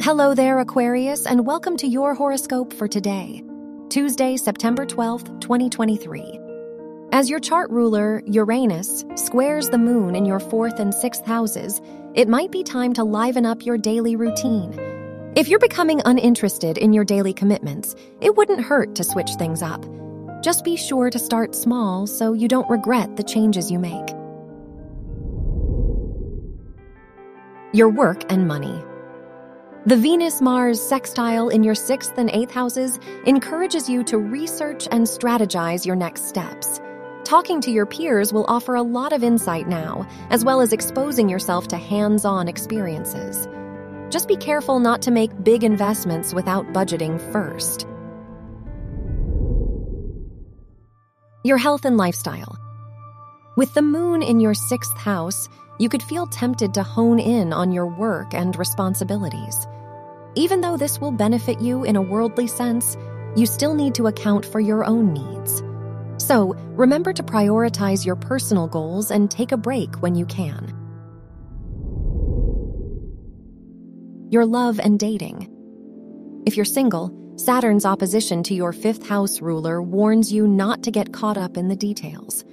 Hello there, Aquarius, and welcome to your horoscope for today, Tuesday, September 12th, 2023. As your chart ruler, Uranus, squares the moon in your fourth and sixth houses, it might be time to liven up your daily routine. If you're becoming uninterested in your daily commitments, it wouldn't hurt to switch things up. Just be sure to start small so you don't regret the changes you make. Your work and money. The Venus Mars sextile in your sixth and eighth houses encourages you to research and strategize your next steps. Talking to your peers will offer a lot of insight now, as well as exposing yourself to hands on experiences. Just be careful not to make big investments without budgeting first. Your health and lifestyle. With the moon in your sixth house, you could feel tempted to hone in on your work and responsibilities. Even though this will benefit you in a worldly sense, you still need to account for your own needs. So, remember to prioritize your personal goals and take a break when you can. Your love and dating. If you're single, Saturn's opposition to your fifth house ruler warns you not to get caught up in the details.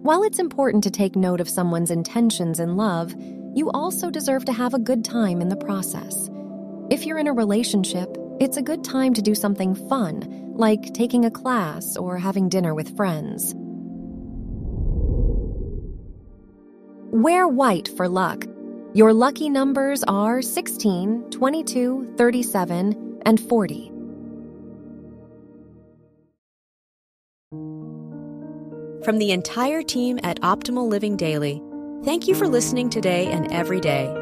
While it's important to take note of someone's intentions in love, you also deserve to have a good time in the process. If you're in a relationship, it's a good time to do something fun, like taking a class or having dinner with friends. Wear white for luck. Your lucky numbers are 16, 22, 37, and 40. From the entire team at Optimal Living Daily, thank you for listening today and every day